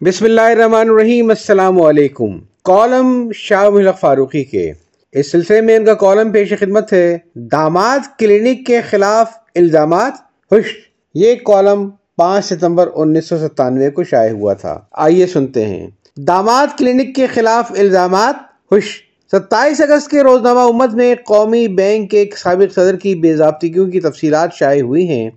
بسم اللہ الرحمن الرحیم، السلام علیکم۔ کالم شاہ ملک فاروقی کے۔ اس سلسلے میں ان کا کالم پیش خدمت ہے۔ داماد کلینک کے خلاف الزامات۔ خوش یہ کالم پانچ ستمبر انیس سو ستانوے کو شائع ہوا تھا۔ آئیے سنتے ہیں۔ داماد کلینک کے خلاف الزامات۔ خوش ستائیس اگست کے روزنامہ امت میں قومی بینک کے سابق صدر کی بے ضابطگیوں کی تفصیلات شائع ہوئی ہیں۔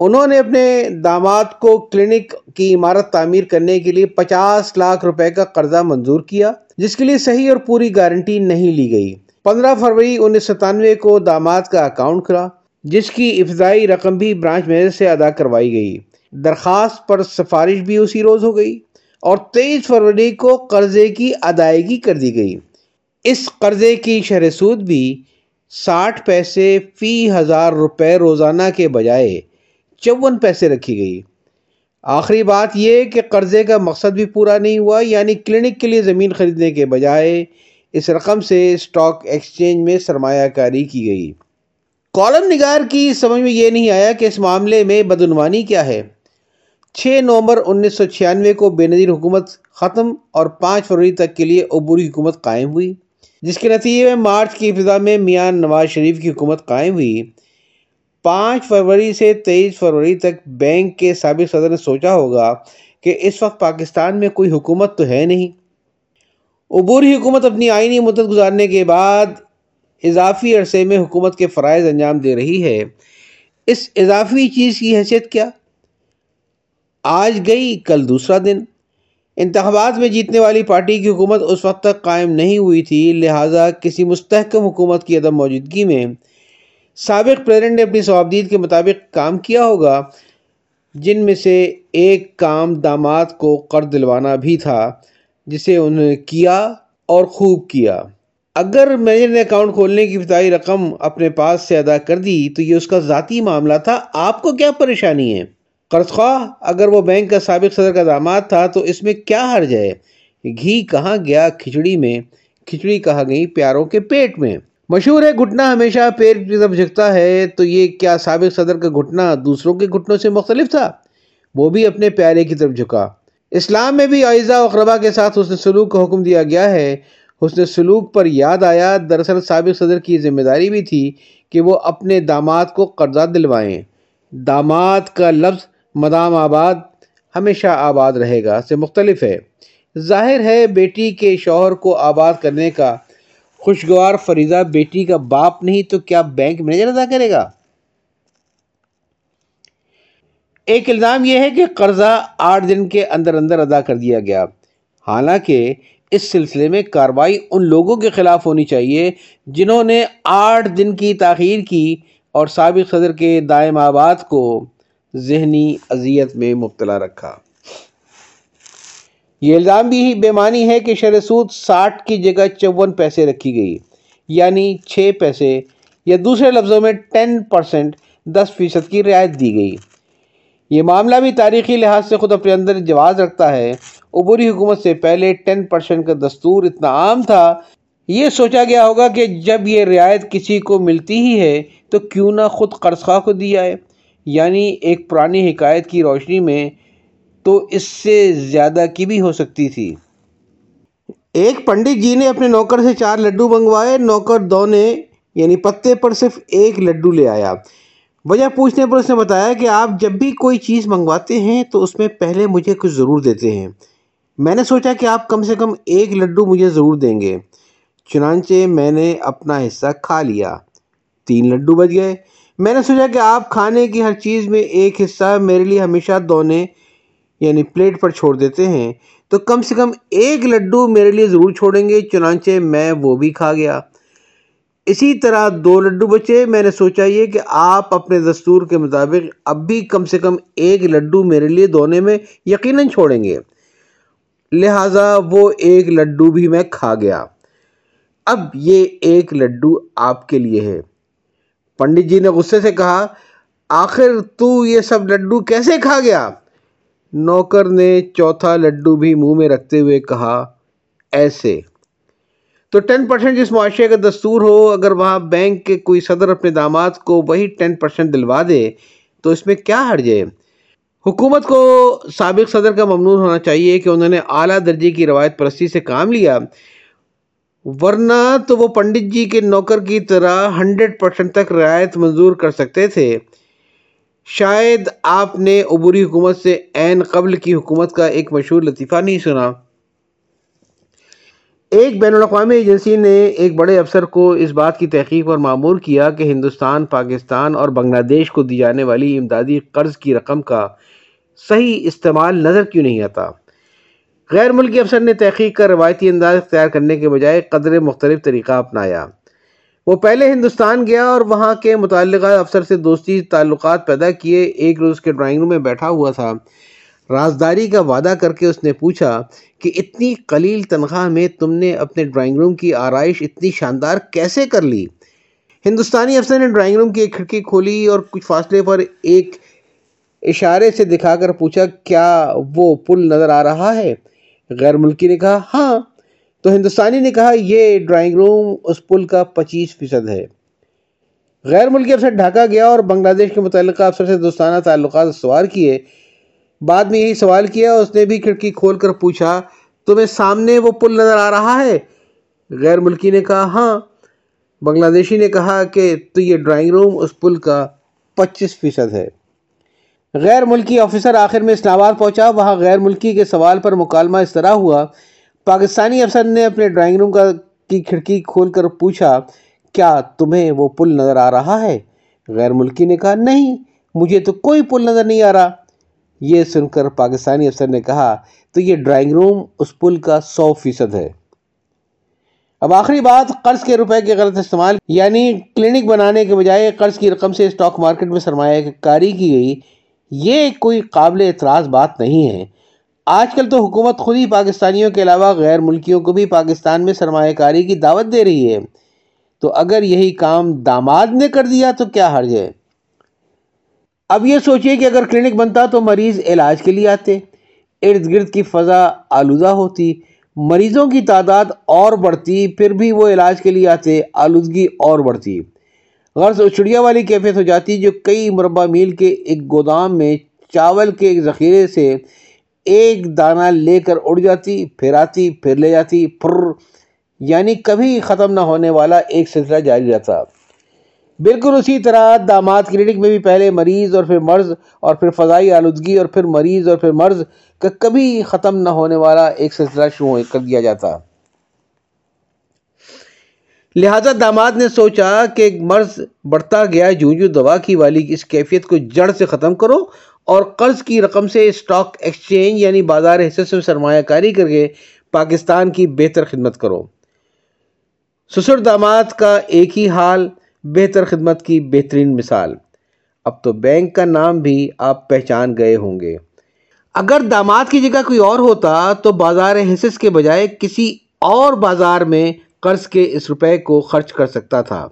انہوں نے اپنے داماد کو کلینک کی عمارت تعمیر کرنے کے لیے پچاس لاکھ روپے کا قرضہ منظور کیا، جس کے لیے صحیح اور پوری گارنٹی نہیں لی گئی۔ پندرہ فروری انیس ستانوے کو داماد کا اکاؤنٹ کھلا، جس کی ابتدائی رقم بھی برانچ مینیجر سے ادا کروائی گئی۔ درخواست پر سفارش بھی اسی روز ہو گئی اور تیئیس فروری کو قرضے کی ادائیگی کر دی گئی۔ اس قرضے کی شرح سود بھی ساٹھ پیسے فی ہزار روپے روزانہ کے بجائے چون پیسے رکھی گئی۔ آخری بات یہ کہ قرضے کا مقصد بھی پورا نہیں ہوا یعنی کلینک کے لیے زمین خریدنے کے بجائے اس رقم سے سٹاک ایکسچینج میں سرمایہ کاری کی گئی۔ کالم نگار کی سمجھ میں یہ نہیں آیا کہ اس معاملے میں بدعنوانی کیا ہے۔ چھ نومبر انیس سو چھیانوے کو بے نظیر حکومت ختم اور پانچ فروری تک کے لیے عبوری حکومت قائم ہوئی، جس کے نتیجے میں مارچ کی ابتدا میں میاں نواز شریف کی حکومت قائم ہوئی۔ پانچ فروری سے تیئیس فروری تک بینک کے سابق صدر نے سوچا ہوگا کہ اس وقت پاکستان میں کوئی حکومت تو ہے نہیں۔ عبوری حکومت اپنی آئینی مدت گزارنے کے بعد اضافی عرصے میں حکومت کے فرائض انجام دے رہی ہے۔ اس اضافی چیز کی حیثیت کیا؟ آج گئی، کل دوسرا دن۔ انتخابات میں جیتنے والی پارٹی کی حکومت اس وقت تک قائم نہیں ہوئی تھی، لہٰذا کسی مستحکم حکومت کی عدم موجودگی میں سابق پریزیڈنٹ نے اپنی ثوابدید کے مطابق کام کیا ہوگا، جن میں سے ایک کام داماد کو قرض دلوانا بھی تھا، جسے انہوں نے کیا اور خوب کیا۔ اگر مینیجر نے اکاؤنٹ کھولنے کی ابتدائی رقم اپنے پاس سے ادا کر دی تو یہ اس کا ذاتی معاملہ تھا۔ آپ کو کیا پریشانی ہے؟ قرض خواہ، اگر وہ بینک کا سابق صدر کا داماد تھا تو اس میں کیا حرج ہے؟ گھی کہاں گیا کھچڑی میں؟ کھچڑی کہا گئی پیاروں کے پیٹ میں؟ مشہور ہے، گھٹنا ہمیشہ پیٹ کی طرف جھکتا ہے، تو یہ کیا سابق صدر کا گھٹنا دوسروں کے گھٹنوں سے مختلف تھا؟ وہ بھی اپنے پیارے کی طرف جھکا۔ اسلام میں بھی آئزہ اقربا کے ساتھ حسن سلوک کا حکم دیا گیا ہے۔ حسن سلوک پر یاد آیا، دراصل سابق صدر کی ذمہ داری بھی تھی کہ وہ اپنے داماد کو قرضہ دلوائیں۔ داماد کا لفظ مدام آباد ہمیشہ آباد رہے گا سے مختلف ہے۔ ظاہر ہے، بیٹی کے شوہر کو آباد کرنے کا خوشگوار فریضہ بیٹی کا باپ نہیں تو کیا بینک مینیجر ادا کرے گا؟ ایک الزام یہ ہے کہ قرضہ آٹھ دن کے اندر اندر ادا کر دیا گیا۔ حالانکہ اس سلسلے میں کاروائی ان لوگوں کے خلاف ہونی چاہیے جنہوں نے آٹھ دن کی تاخیر کی اور سابق صدر کے دائم آباد کو ذہنی اذیت میں مبتلا رکھا۔ یہ الزام بھی بے معنی ہے کہ شرح سود ساٹھ کی جگہ چون پیسے رکھی گئی یعنی چھ پیسے یا دوسرے لفظوں میں ٹین پرسنٹ دس فیصد کی رعایت دی گئی۔ یہ معاملہ بھی تاریخی لحاظ سے خود اپنے اندر جواز رکھتا ہے۔ عبوری حکومت سے پہلے ٹین پرسنٹ کا دستور اتنا عام تھا، یہ سوچا گیا ہوگا کہ جب یہ رعایت کسی کو ملتی ہی ہے تو کیوں نہ خود قرض خواہ کو دی جائے۔ یعنی ایک پرانی حکایت کی روشنی میں تو اس سے زیادہ کی بھی ہو سکتی تھی؟ ایک پنڈت جی نے اپنے نوکر سے چار لڈو منگوائے، نوکر دو نے یعنی پتے پر صرف ایک لڈو لے آیا۔ وجہ پوچھنے پر اس نے بتایا کہ آپ جب بھی کوئی چیز منگواتے ہیں تو اس میں پہلے مجھے کچھ ضرور دیتے ہیں۔ میں نے سوچا کہ آپ کم سے کم ایک لڈو مجھے ضرور دیں گے۔ چنانچہ میں نے اپنا حصہ کھا لیا۔ تین لڈو بچ گئے۔ میں نے سوچا کہ آپ کھانے کی ہر چیز میں ایک حصہ میرے لیے ہمیشہ دونے یعنی پلیٹ پر چھوڑ دیتے ہیں، تو کم سے کم ایک لڈو میرے لیے ضرور چھوڑیں گے، چنانچہ میں وہ بھی کھا گیا۔ اسی طرح دو لڈو بچے، میں نے سوچا یہ کہ آپ اپنے دستور کے مطابق اب بھی کم سے کم ایک لڈو میرے لیے دونے میں یقیناً چھوڑیں گے۔ لہٰذا وہ ایک لڈو بھی میں کھا گیا۔ اب یہ ایک لڈو آپ کے لیے ہے۔ پنڈت جی نے غصے سے کہا، آخر تو یہ سب لڈو کیسے کھا گیا؟ نوکر نے چوتھا لڈو بھی منہ میں رکھتے ہوئے کہا، ایسے۔ تو ٹین پرسنٹ جس معاشرے کا دستور ہو، اگر وہاں بینک کے کوئی صدر اپنے داماد کو وہی ٹین پرسنٹ دلوا دے، تو اس میں کیا ہر جائے حکومت کو سابق صدر کا ممنون ہونا چاہیے کہ انہوں نے اعلیٰ درجے کی روایت پرستی سے کام لیا۔ ورنہ تو وہ پنڈت جی کے نوکر کی طرح ہنڈریڈ پرسنٹ تک رعایت منظور کر سکتے تھے۔ شاید آپ نے عبوری حکومت سے عین قبل کی حکومت کا ایک مشہور لطیفہ نہیں سنا۔ ایک بین الاقوامی ایجنسی نے ایک بڑے افسر کو اس بات کی تحقیق پر معمور کیا کہ ہندوستان، پاکستان اور بنگلہ دیش کو دی جانے والی امدادی قرض کی رقم کا صحیح استعمال نظر کیوں نہیں آتا؟ غیر ملکی افسر نے تحقیق کا روایتی انداز اختیار کرنے کے بجائے قدر مختلف طریقہ اپنایا۔ وہ پہلے ہندوستان گیا اور وہاں کے متعلقہ افسر سے دوستی تعلقات پیدا کیے، ایک روز کے ڈرائنگ روم میں بیٹھا ہوا تھا۔ رازداری کا وعدہ کر کے اس نے پوچھا کہ اتنی قلیل تنخواہ میں تم نے اپنے ڈرائنگ روم کی آرائش اتنی شاندار کیسے کر لی؟ ہندوستانی افسر نے ڈرائنگ روم کی ایک کھڑکی کھولی اور کچھ فاصلے پر ایک اشارے سے دکھا کر پوچھا، کیا وہ پل نظر آ رہا ہے؟ غیر ملکی نے کہا ہاں۔ تو ہندوستانی نے کہا یہ ڈرائنگ روم اس پل کا پچیس فیصد ہے۔ غیر ملکی افسر ڈھاکہ گیا اور بنگلہ دیش کے متعلقہ افسر سے دوستانہ تعلقات سوار کیے۔ بعد میں یہی سوال کیا، اس نے بھی کھڑکی کھول کر پوچھا، تمہیں سامنے وہ پل نظر آ رہا ہے؟ غیر ملکی نے کہا ہاں۔ بنگلہ دیشی نے کہا کہ تو یہ ڈرائنگ روم اس پل کا پچیس فیصد ہے۔ غیر ملکی آفیسر آخر میں اسلام آباد پہنچا، وہاں غیر ملکی کے سوال پر مکالمہ اس طرح ہوا پاکستانی افسر نے اپنے ڈرائنگ روم کا کی کھڑکی کھول کر پوچھا، کیا تمہیں وہ پل نظر آ رہا ہے؟ غیر ملکی نے کہا، نہیں، مجھے تو کوئی پل نظر نہیں آ رہا۔ یہ سن کر پاکستانی افسر نے کہا، تو یہ ڈرائنگ روم اس پل کا سو فیصد ہے۔ اب آخری بات، قرض کے روپے کے غلط استعمال یعنی کلینک بنانے کے بجائے قرض کی رقم سے اسٹاک مارکیٹ میں سرمایہ کاری کی گئی، یہ کوئی قابل اعتراض بات نہیں ہے۔ آج کل تو حکومت خود ہی پاکستانیوں کے علاوہ غیر ملکیوں کو بھی پاکستان میں سرمایہ کاری کی دعوت دے رہی ہے۔ تو اگر یہی کام داماد نے کر دیا تو کیا حرج ہے؟ اب یہ سوچئے کہ اگر کلینک بنتا تو مریض علاج کے لیے آتے۔ ارد گرد کی فضا آلودہ ہوتی۔ مریضوں کی تعداد اور بڑھتی، پھر بھی وہ علاج کے لیے آتے۔ آلودگی اور بڑھتی۔ غرض اچڑیا والی کیفیت ہو جاتی جو کئی مربع میل کے ایک گودام میں چاول کے ایک ذخیرے سے ایک دانہ لے کر اڑ جاتی، پھر آتی، پھر لے جاتی، پھر یعنی کبھی ختم نہ ہونے والا ایک سلسلہ جاری رہتا۔ بالکل اسی طرح داماد کلینک میں بھی پہلے مریض اور پھر مرض اور پھر فضائی آلودگی اور پھر مریض اور پھر مرض کا کبھی ختم نہ ہونے والا ایک سلسلہ شروع کر دیا جاتا۔ لہذا داماد نے سوچا کہ مرض بڑھتا گیا جو جو دوا کی والی اس کیفیت کو جڑ سے ختم کرو اور قرض کی رقم سے اسٹاک ایکسچینج یعنی بازار حصے سے سرمایہ کاری کر کے پاکستان کی بہتر خدمت کرو۔ سسر داماد کا ایک ہی حال، بہتر خدمت کی بہترین مثال۔ اب تو بینک کا نام بھی آپ پہچان گئے ہوں گے۔ اگر داماد کی جگہ کوئی اور ہوتا تو بازار حصص کے بجائے کسی اور بازار میں قرض کے اس روپے کو خرچ کر سکتا تھا۔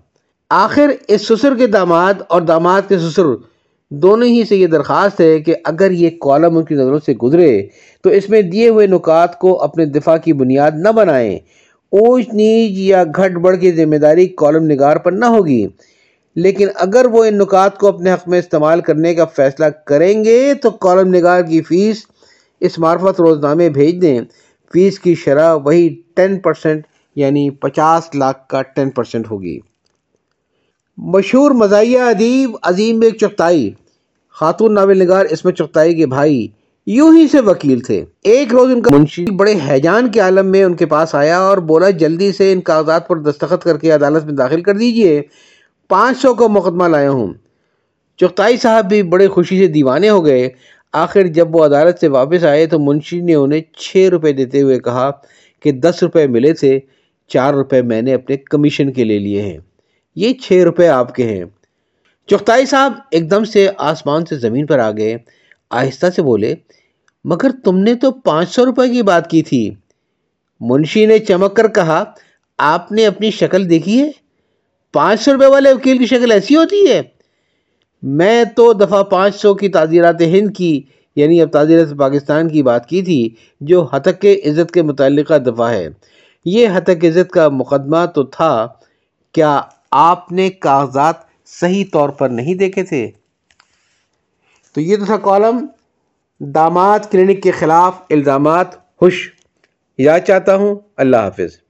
آخر اس سسر کے داماد اور داماد کے سسر دونوں ہی سے یہ درخواست ہے کہ اگر یہ کالم ان کی نظروں سے گزرے، تو اس میں دیے ہوئے نکات کو اپنے دفاع کی بنیاد نہ بنائیں۔ اونچ نیچ یا گھٹ بڑھ کی ذمہ داری کالم نگار پر نہ ہوگی۔ لیکن اگر وہ ان نکات کو اپنے حق میں استعمال کرنے کا فیصلہ کریں گے، تو کالم نگار کی فیس اس معرفت روزنامے بھیج دیں۔ فیس کی شرح وہی ٹین پرسنٹ یعنی پچاس لاکھ کا ٹین پرسنٹ ہوگی۔ مشہور مزاحیہ ادیب عظیم بیگ چغتائی خاتون ناول نگار اس میں چغتائی کے بھائی یوں ہی سے وکیل تھے۔ ایک روز ان کا منشی بڑے حیجان کے عالم میں ان کے پاس آیا اور بولا، جلدی سے ان کاغذات پر دستخط کر کے عدالت میں داخل کر دیجیے۔ پانچ سو کا مقدمہ لایا ہوں۔ چغتائی صاحب بھی بڑے خوشی سے دیوانے ہو گئے۔ آخر جب وہ عدالت سے واپس آئے تو منشی نے انہیں چھ روپے دیتے ہوئے کہا کہ دس روپے ملے تھے، چار روپے میں نے اپنے کمیشن کے لے لیے ہیں۔ یہ چھ روپے آپ کے ہیں۔ چختائی صاحب ایک دم سے آسمان سے زمین پر آ گئے۔ آہستہ سے بولے، مگر تم نے تو پانچ سو روپے کی بات کی تھی۔ منشی نے چمک کر کہا، آپ نے اپنی شکل دیکھی ہے؟ پانچ سو روپے والے وکیل کی شکل ایسی ہوتی ہے؟ میں تو دفعہ پانچ سو کی تعزیرات ہند کی یعنی اب تعزیرات پاکستان کی بات کی تھی، جو حتق عزت کے متعلقہ دفعہ ہے۔ یہ حتق عزت کا مقدمہ تو تھا، کیا آپ نے کاغذات صحیح طور پر نہیں دیکھے تھے۔ تو یہ تو تھا کالم۔ داماد کلینک کے خلاف الزامات، خوش۔ یاد چاہتا ہوں اللہ حافظ۔